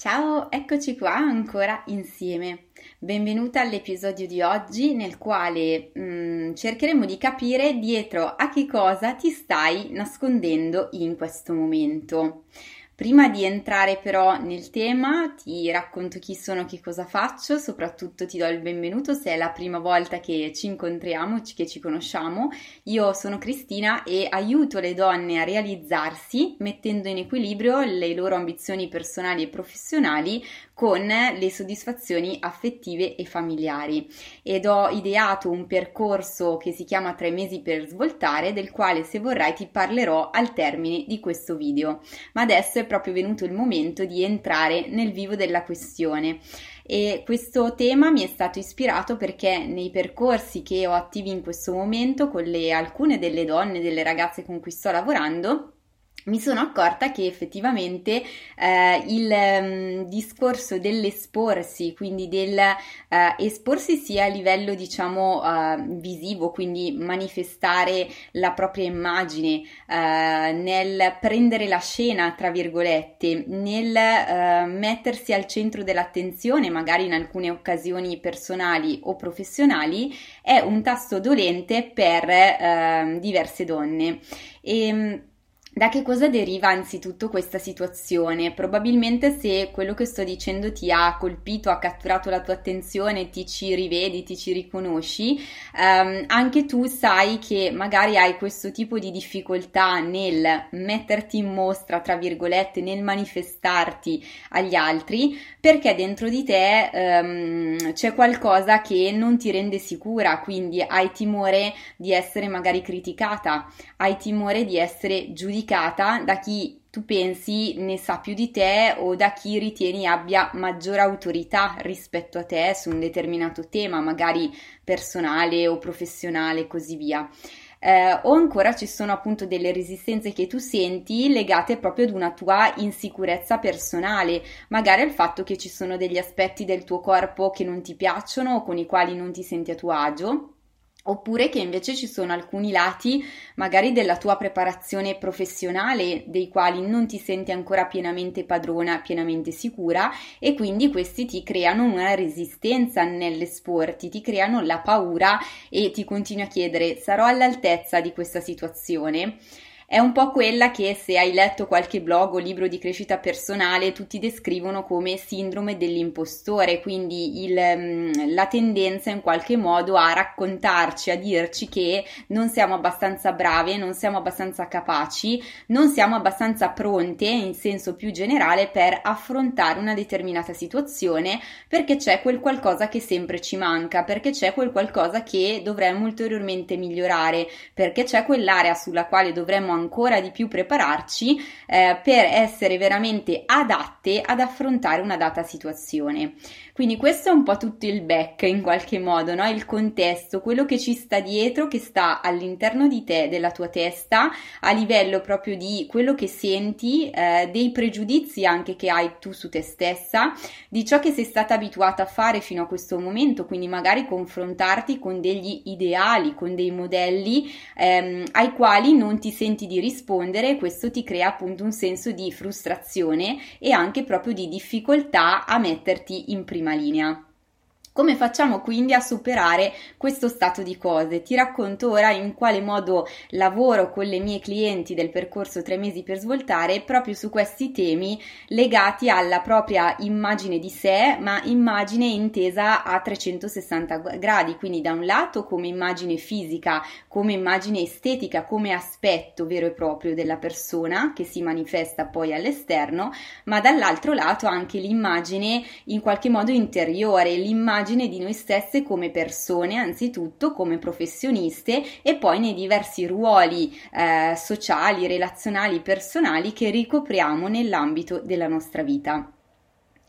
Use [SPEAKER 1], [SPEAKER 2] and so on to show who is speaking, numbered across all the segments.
[SPEAKER 1] Ciao, eccoci qua ancora insieme. Benvenuta all'episodio di oggi nel quale mm, cercheremo di capire dietro a che cosa ti stai nascondendo in questo momento. Prima di entrare però nel tema ti racconto chi sono, che cosa faccio, soprattutto ti do il benvenuto se è la prima volta che ci incontriamo, che ci conosciamo. Io sono Cristina e aiuto le donne a realizzarsi mettendo in equilibrio le loro ambizioni personali e professionali con le soddisfazioni affettive e familiari. Ed ho ideato un percorso che si chiama tre mesi per svoltare del quale se vorrai ti parlerò al termine di questo video. Ma adesso è proprio venuto il momento di entrare nel vivo della questione. E questo tema mi è stato ispirato perché nei percorsi che ho attivi in questo momento con le, alcune delle donne, delle ragazze con cui sto lavorando mi sono accorta che effettivamente eh, il um, discorso dell'esporsi, quindi del uh, esporsi sia a livello diciamo uh, visivo, quindi manifestare la propria immagine, uh, nel prendere la scena, tra virgolette, nel mettersi al centro dell'attenzione, magari in alcune occasioni personali o professionali, è un tasto dolente per diverse donne. E, ehm, da che cosa deriva anzitutto questa situazione? Probabilmente se quello che sto dicendo ti ha colpito, ha catturato la tua attenzione, ti ci rivedi, ti ci riconosci, ehm, anche tu sai che magari hai questo tipo di difficoltà nel metterti in mostra, tra virgolette, nel manifestarti agli altri, perché dentro di te ehm, c'è qualcosa che non ti rende sicura, quindi hai timore di essere magari criticata, hai timore di essere giudicata giudicata da chi tu pensi ne sa più di te o da chi ritieni abbia maggiore autorità rispetto a te su un determinato tema, magari personale o professionale e così via. Eh, o ancora ci sono appunto delle resistenze che tu senti legate proprio ad una tua insicurezza personale, magari al fatto che ci sono degli aspetti del tuo corpo che non ti piacciono o con i quali non ti senti a tuo agio Oppure che invece ci sono alcuni lati magari della tua preparazione professionale dei quali non ti senti ancora pienamente padrona, pienamente sicura e quindi questi ti creano una resistenza nell'esporti, ti creano la paura e ti continui a chiedere sarò all'altezza di questa situazione? È un po' quella che se hai letto qualche blog o libro di crescita personale tutti descrivono come sindrome dell'impostore, quindi il, mm, la tendenza in qualche modo a raccontarci, a dirci che non siamo abbastanza brave, non siamo abbastanza capaci, non siamo abbastanza pronte in senso più generale per affrontare una determinata situazione perché c'è quel qualcosa che sempre ci manca, perché c'è quel qualcosa che dovremmo ulteriormente migliorare, perché c'è quell'area sulla quale dovremmo ancora di più prepararci eh, per essere veramente adatte ad affrontare una data situazione. Quindi questo è un po' tutto il back in qualche modo, no? il contesto, quello che ci sta dietro, che sta all'interno di te, della tua testa, a livello proprio di quello che senti, eh, dei pregiudizi anche che hai tu su te stessa, di ciò che sei stata abituata a fare fino a questo momento, quindi magari confrontarti con degli ideali, con dei modelli ehm, ai quali non ti senti di rispondere, questo ti crea appunto un senso di frustrazione e anche proprio di difficoltà a metterti in prima linea. Come facciamo quindi a superare questo stato di cose? Ti racconto ora in quale modo lavoro con le mie clienti del percorso tre mesi per svoltare proprio su questi temi legati alla propria immagine di sé, ma immagine intesa a 360 gradi, quindi da un lato come immagine fisica, come immagine estetica, come aspetto vero e proprio della persona che si manifesta poi all'esterno, ma dall'altro lato anche l'immagine in qualche modo interiore, l'immagine immagine di noi stesse come persone, anzitutto come professioniste e poi nei diversi ruoli eh, sociali, relazionali, personali che ricopriamo nell'ambito della nostra vita.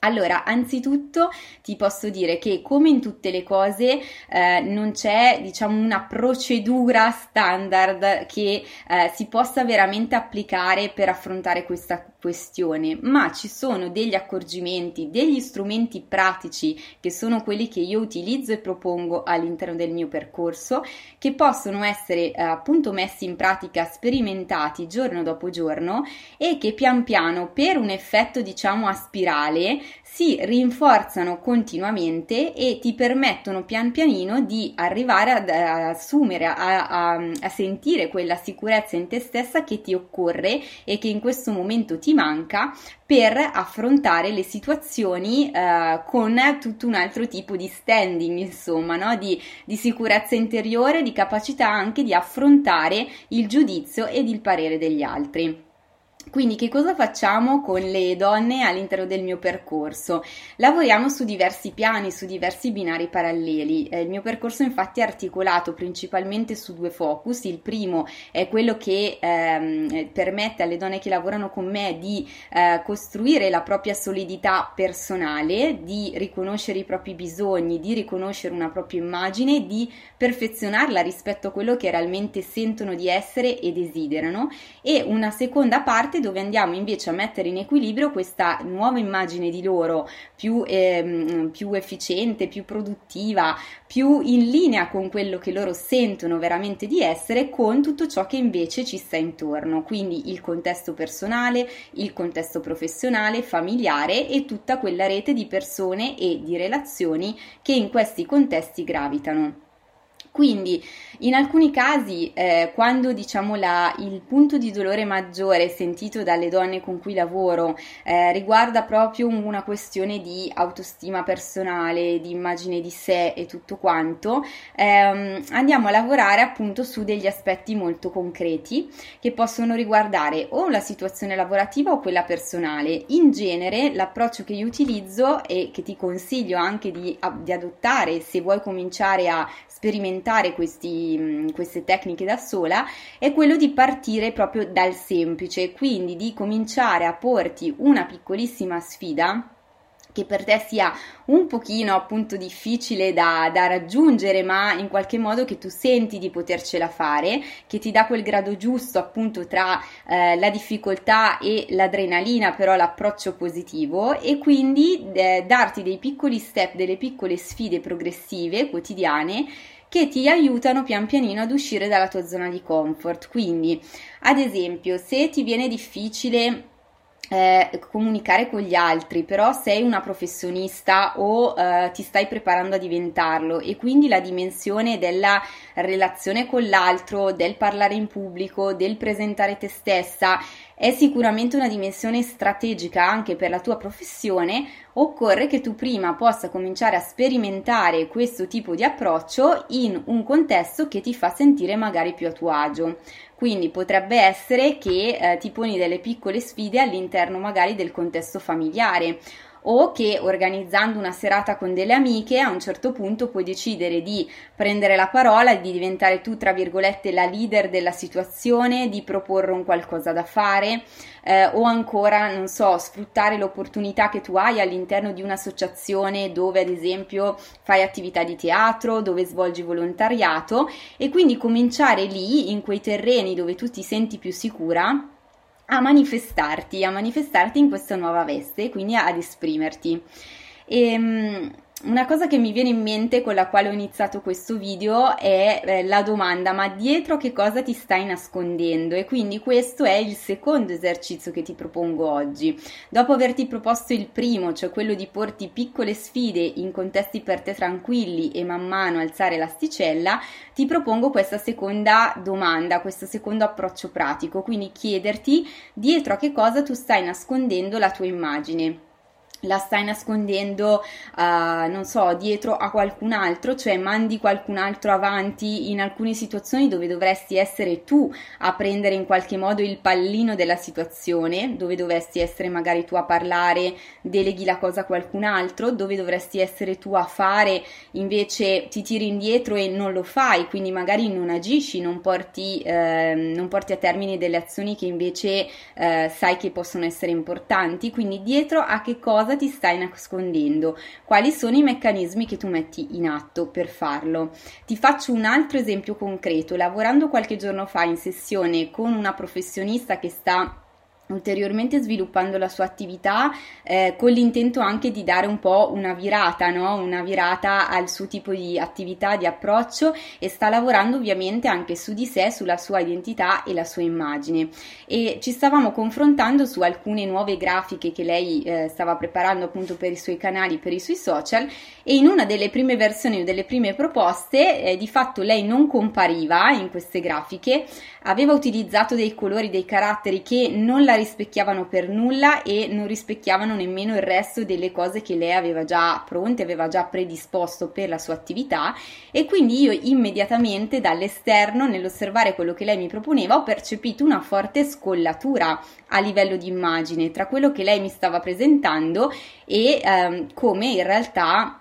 [SPEAKER 1] Allora, anzitutto ti posso dire che come in tutte le cose eh, non c'è, diciamo, una procedura standard che eh, si possa veramente applicare per affrontare questa questione, ma ci sono degli accorgimenti, degli strumenti pratici che sono quelli che io utilizzo e propongo all'interno del mio percorso, che possono essere eh, appunto messi in pratica, sperimentati giorno dopo giorno e che pian piano per un effetto diciamo a spirale si rinforzano continuamente e ti permettono pian pianino di arrivare ad, ad assumere, a, a, a, sentire quella sicurezza in te stessa che ti occorre e che in questo momento ti manca per affrontare le situazioni eh, con tutto un altro tipo di standing, insomma, no? di, di sicurezza interiore, di capacità anche di affrontare il giudizio ed il parere degli altri. Quindi che cosa facciamo con le donne all'interno del mio percorso? Lavoriamo su diversi piani, su diversi binari paralleli. Eh, il mio percorso infatti è articolato principalmente su due focus. Il primo è quello che ehm, permette alle donne che lavorano con me di eh, costruire la propria solidità personale, di riconoscere i propri bisogni, di riconoscere una propria immagine, di perfezionarla rispetto a quello che realmente sentono di essere e desiderano. E una seconda parte parte dove andiamo invece a mettere in equilibrio questa nuova immagine di loro più, ehm, più efficiente, più produttiva, più in linea con quello che loro sentono veramente di essere con tutto ciò che invece ci sta intorno, quindi il contesto personale, il contesto professionale, familiare e tutta quella rete di persone e di relazioni che in questi contesti gravitano. Quindi in alcuni casi, eh, quando diciamo la, il punto di dolore maggiore sentito dalle donne con cui lavoro eh, riguarda proprio una questione di autostima personale, di immagine di sé e tutto quanto, ehm, andiamo a lavorare appunto su degli aspetti molto concreti che possono riguardare o la situazione lavorativa o quella personale. In genere l'approccio che io utilizzo e che ti consiglio anche di, di adottare se vuoi cominciare a sperimentare questi, queste tecniche da sola è quello di partire proprio dal semplice, quindi di cominciare a porti una piccolissima sfida che per te sia un pochino appunto difficile da, da, raggiungere, ma in qualche modo che tu senti di potercela fare, che ti dà quel grado giusto appunto tra eh, la difficoltà e l'adrenalina, però l'approccio positivo e quindi eh, darti dei piccoli step, delle piccole sfide progressive quotidiane che ti aiutano pian pianino ad uscire dalla tua zona di comfort. Quindi, ad esempio, se ti viene difficile eh, comunicare con gli altri, però sei una professionista o eh, ti stai preparando a diventarlo e quindi la dimensione della relazione con l'altro, del parlare in pubblico, del presentare te stessa è sicuramente una dimensione strategica anche per la tua professione, occorre che tu prima possa cominciare a sperimentare questo tipo di approccio in un contesto che ti fa sentire magari più a tuo agio. Quindi potrebbe essere che eh, ti poni delle piccole sfide all'interno magari del contesto familiare o che organizzando una serata con delle amiche a un certo punto puoi decidere di prendere la parola, di diventare tu, tra virgolette, la leader della situazione, di proporre un qualcosa da fare eh, o ancora, non so, sfruttare l'opportunità che tu hai all'interno di un'associazione dove ad esempio fai attività di teatro, dove svolgi volontariato e quindi cominciare lì, in quei terreni dove tu ti senti più sicura, a manifestarti, a manifestarti in questa nuova veste, quindi ad esprimerti. E, ehm, una cosa che mi viene in mente con la quale ho iniziato questo video è eh, la domanda ma dietro che cosa ti stai nascondendo? E quindi questo è il secondo esercizio che ti propongo oggi. Dopo averti proposto il primo, cioè quello di porti piccole sfide in contesti per te tranquilli e man mano alzare l'asticella, ti propongo questa seconda domanda, questo secondo approccio pratico, quindi chiederti dietro a che cosa tu stai nascondendo la tua immagine la stai nascondendo, uh, non so, dietro a qualcun altro, cioè mandi qualcun altro avanti in alcune situazioni dove dovresti essere tu a prendere in qualche modo il pallino della situazione, dove dovresti essere magari tu a parlare, deleghi la cosa a qualcun altro, dove dovresti essere tu a fare, invece ti tiri indietro e non lo fai, quindi magari non agisci, non porti, eh, non porti a termine delle azioni che invece eh, sai che possono essere importanti, quindi dietro a che cosa ti stai nascondendo, quali sono i meccanismi che tu metti in atto per farlo. Ti faccio un altro esempio concreto, lavorando qualche giorno fa in sessione con una professionista che sta ulteriormente sviluppando la sua attività eh, con l'intento anche di dare un po' una virata, no? una virata al suo tipo di attività, di approccio e sta lavorando ovviamente anche su di sé, sulla sua identità e la sua immagine e ci stavamo confrontando su alcune nuove grafiche che lei eh, stava preparando appunto per i suoi canali, per i suoi social e in una delle prime versioni o delle prime proposte eh, di fatto lei non compariva in queste grafiche, aveva utilizzato dei colori, dei caratteri che non la rispecchiavano per nulla e non rispecchiavano nemmeno il resto delle cose che lei aveva già pronte, aveva già predisposto per la sua attività. E quindi io immediatamente dall'esterno nell'osservare quello che lei mi proponeva ho percepito una forte scollatura a livello di immagine tra quello che lei mi stava presentando e ehm, come in realtà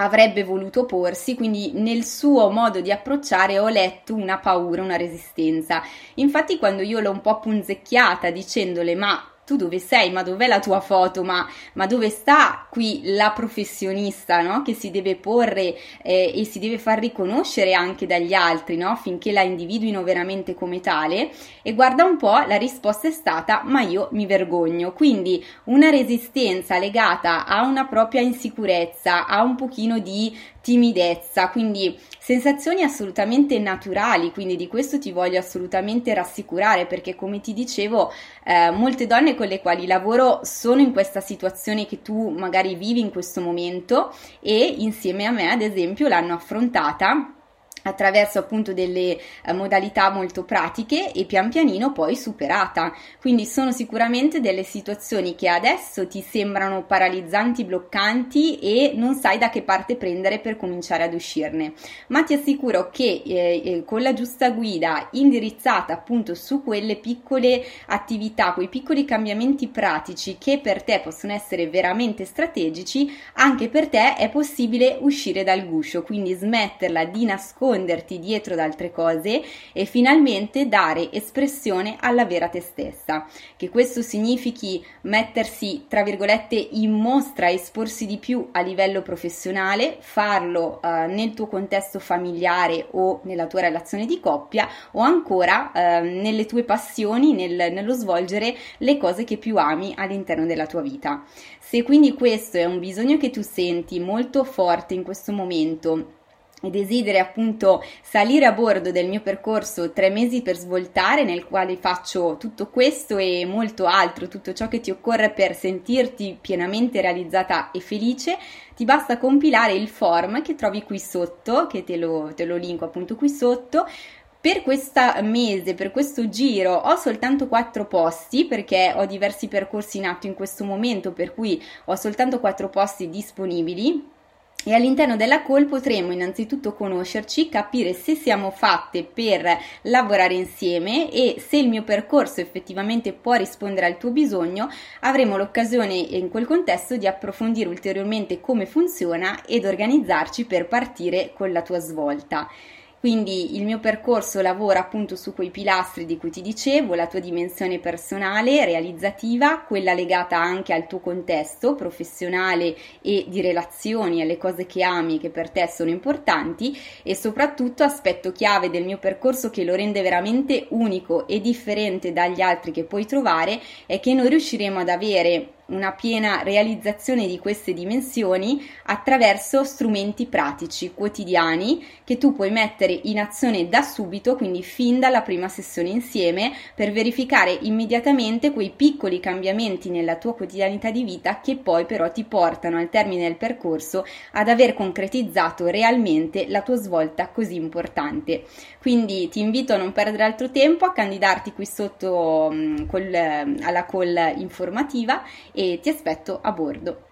[SPEAKER 1] avrebbe voluto porsi, quindi nel suo modo di approcciare ho letto una paura, una resistenza. Infatti quando io l'ho un po' punzecchiata dicendole ma tu dove sei, ma dov'è la tua foto, ma, ma dove sta qui la professionista no? che si deve porre eh, e si deve far riconoscere anche dagli altri no? finché la individuino veramente come tale e guarda un po' la risposta è stata ma io mi vergogno, quindi una resistenza legata a una propria insicurezza, a un pochino di timidezza, quindi sensazioni assolutamente naturali, quindi di questo ti voglio assolutamente rassicurare perché come ti dicevo eh, molte donne con le quali lavoro sono in questa situazione che tu magari vivi in questo momento e insieme a me ad esempio l'hanno affrontata attraverso appunto delle eh, modalità molto pratiche e pian pianino poi superata. Quindi sono sicuramente delle situazioni che adesso ti sembrano paralizzanti, bloccanti e non sai da che parte prendere per cominciare ad uscirne. Ma ti assicuro che eh, eh con la giusta guida indirizzata appunto su quelle piccole attività, quei piccoli cambiamenti pratici che per te possono essere veramente strategici, anche per te è possibile uscire dal guscio, quindi smetterla di nascondere nasconderti dietro ad altre cose e finalmente dare espressione alla vera te stessa. Che questo significhi mettersi, tra virgolette, in mostra, esporsi di più a livello professionale, farlo eh, nel tuo contesto familiare o nella tua relazione di coppia o ancora eh, nelle tue passioni, nel, nello svolgere le cose che più ami all'interno della tua vita. Se quindi questo è un bisogno che tu senti molto forte in questo momento, e desideri appunto salire a bordo del mio percorso tre mesi per svoltare nel quale faccio tutto questo e molto altro, tutto ciò che ti occorre per sentirti pienamente realizzata e felice, ti basta compilare il form che trovi qui sotto, che te lo, te lo linko appunto qui sotto, per questo mese, per questo giro, ho soltanto quattro posti perché ho diversi percorsi in atto in questo momento, per cui ho soltanto quattro posti disponibili e all'interno della call potremo innanzitutto conoscerci, capire se siamo fatte per lavorare insieme e se il mio percorso effettivamente può rispondere al tuo bisogno, avremo l'occasione in quel contesto di approfondire ulteriormente come funziona ed organizzarci per partire con la tua svolta. Quindi il mio percorso lavora appunto su quei pilastri di cui ti dicevo, la tua dimensione personale, realizzativa, quella legata anche al tuo contesto professionale e di relazioni, alle cose che ami che per te sono importanti e soprattutto aspetto chiave del mio percorso che lo rende veramente unico e differente dagli altri che puoi trovare è che noi riusciremo ad avere una piena realizzazione di queste dimensioni attraverso strumenti pratici quotidiani che tu puoi mettere in azione da subito, quindi fin dalla prima sessione insieme, per verificare immediatamente quei piccoli cambiamenti nella tua quotidianità di vita che poi però ti portano al termine del percorso ad aver concretizzato realmente la tua svolta così importante. Quindi ti invito a non perdere altro tempo, a candidarti qui sotto mh, col, alla call informativa e ti aspetto a bordo.